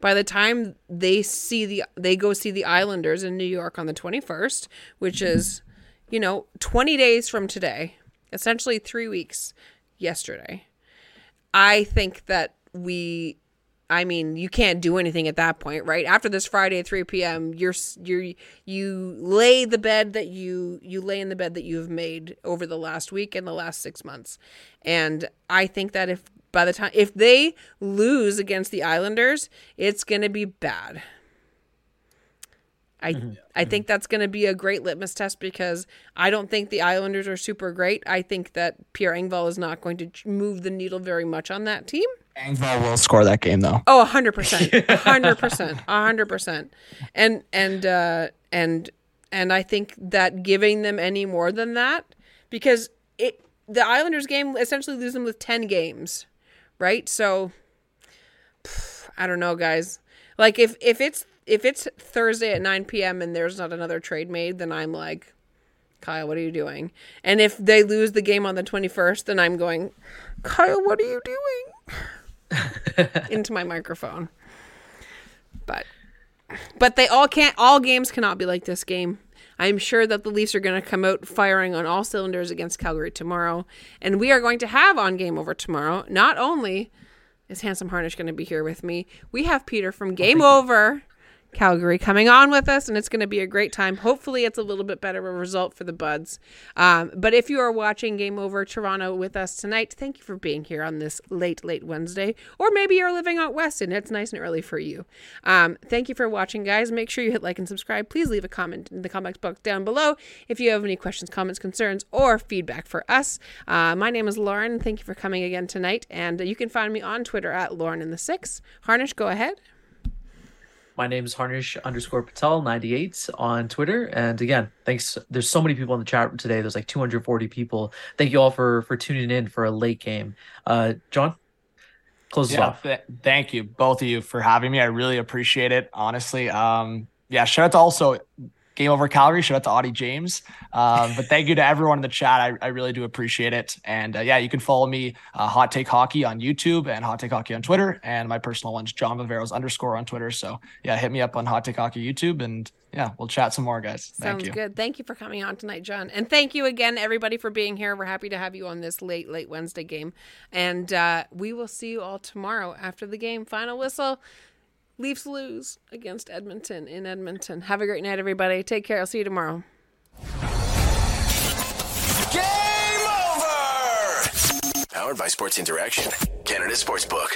by the time they see the they go see the Islanders in New York on the 21st, which is you know 20 days from today, essentially 3 weeks yesterday. I think that we I mean, you can't do anything at that point, right? After this Friday at 3 p.m., you're you're you lay the bed that you you lay in the bed that you've made over the last week and the last 6 months. And I think that if by the time if they lose against the Islanders, it's going to be bad. I mm-hmm. I think that's going to be a great litmus test because I don't think the Islanders are super great. I think that Pierre Engvall is not going to move the needle very much on that team. Engvall will score that game though. Oh, hundred percent, hundred percent, hundred percent, and and uh, and and I think that giving them any more than that, because it the Islanders game essentially leaves them with ten games, right? So I don't know, guys. Like if if it's if it's Thursday at nine p.m. and there's not another trade made, then I'm like, Kyle, what are you doing? And if they lose the game on the twenty first, then I'm going, Kyle, what are you doing? <laughs> into my microphone. But but they all can't all games cannot be like this game. I'm sure that the Leafs are going to come out firing on all cylinders against Calgary tomorrow, and we are going to have on Game Over tomorrow. Not only is Handsome Harnish going to be here with me, we have Peter from oh, Game Over Calgary coming on with us, and it's going to be a great time. Hopefully, it's a little bit better of a result for the Buds. Um, but if you are watching Game Over Toronto with us tonight, thank you for being here on this late, late Wednesday. Or maybe you're living out west and it's nice and early for you. Um, thank you for watching, guys. Make sure you hit like and subscribe. Please leave a comment in the comments box down below if you have any questions, comments, concerns, or feedback for us. Uh, my name is Lauren. Thank you for coming again tonight, and you can find me on Twitter at Lauren in the Six. Harnish, go ahead. My name is Harnish underscore Patel 98 on Twitter. And again, thanks. There's so many people in the chat room today. There's like 240 people. Thank you all for for tuning in for a late game. Uh, John, close Yeah, off. th- thank you both of you for having me. I really appreciate it. Honestly, um, yeah. Shout out to also Game Over Calgary. Shout out to Audie James. Um, but thank you to everyone in the chat. I, I really do appreciate it. And uh, yeah, you can follow me uh, Hot Take Hockey on YouTube and Hot Take Hockey on Twitter, and my personal one's John Viveros underscore on Twitter. So yeah, hit me up on Hot Take Hockey YouTube, and yeah, we'll chat some more, guys. Thank Sounds you. good. Thank you for coming on tonight, John. And thank you again, everybody, for being here. We're happy to have you on this late, late Wednesday game. And uh, we will see you all tomorrow after the game. Final whistle. Leafs lose against Edmonton in Edmonton. Have a great night, everybody. Take care. I'll see you tomorrow. Game over! Powered by Sports Interaction, Canada Sportsbook.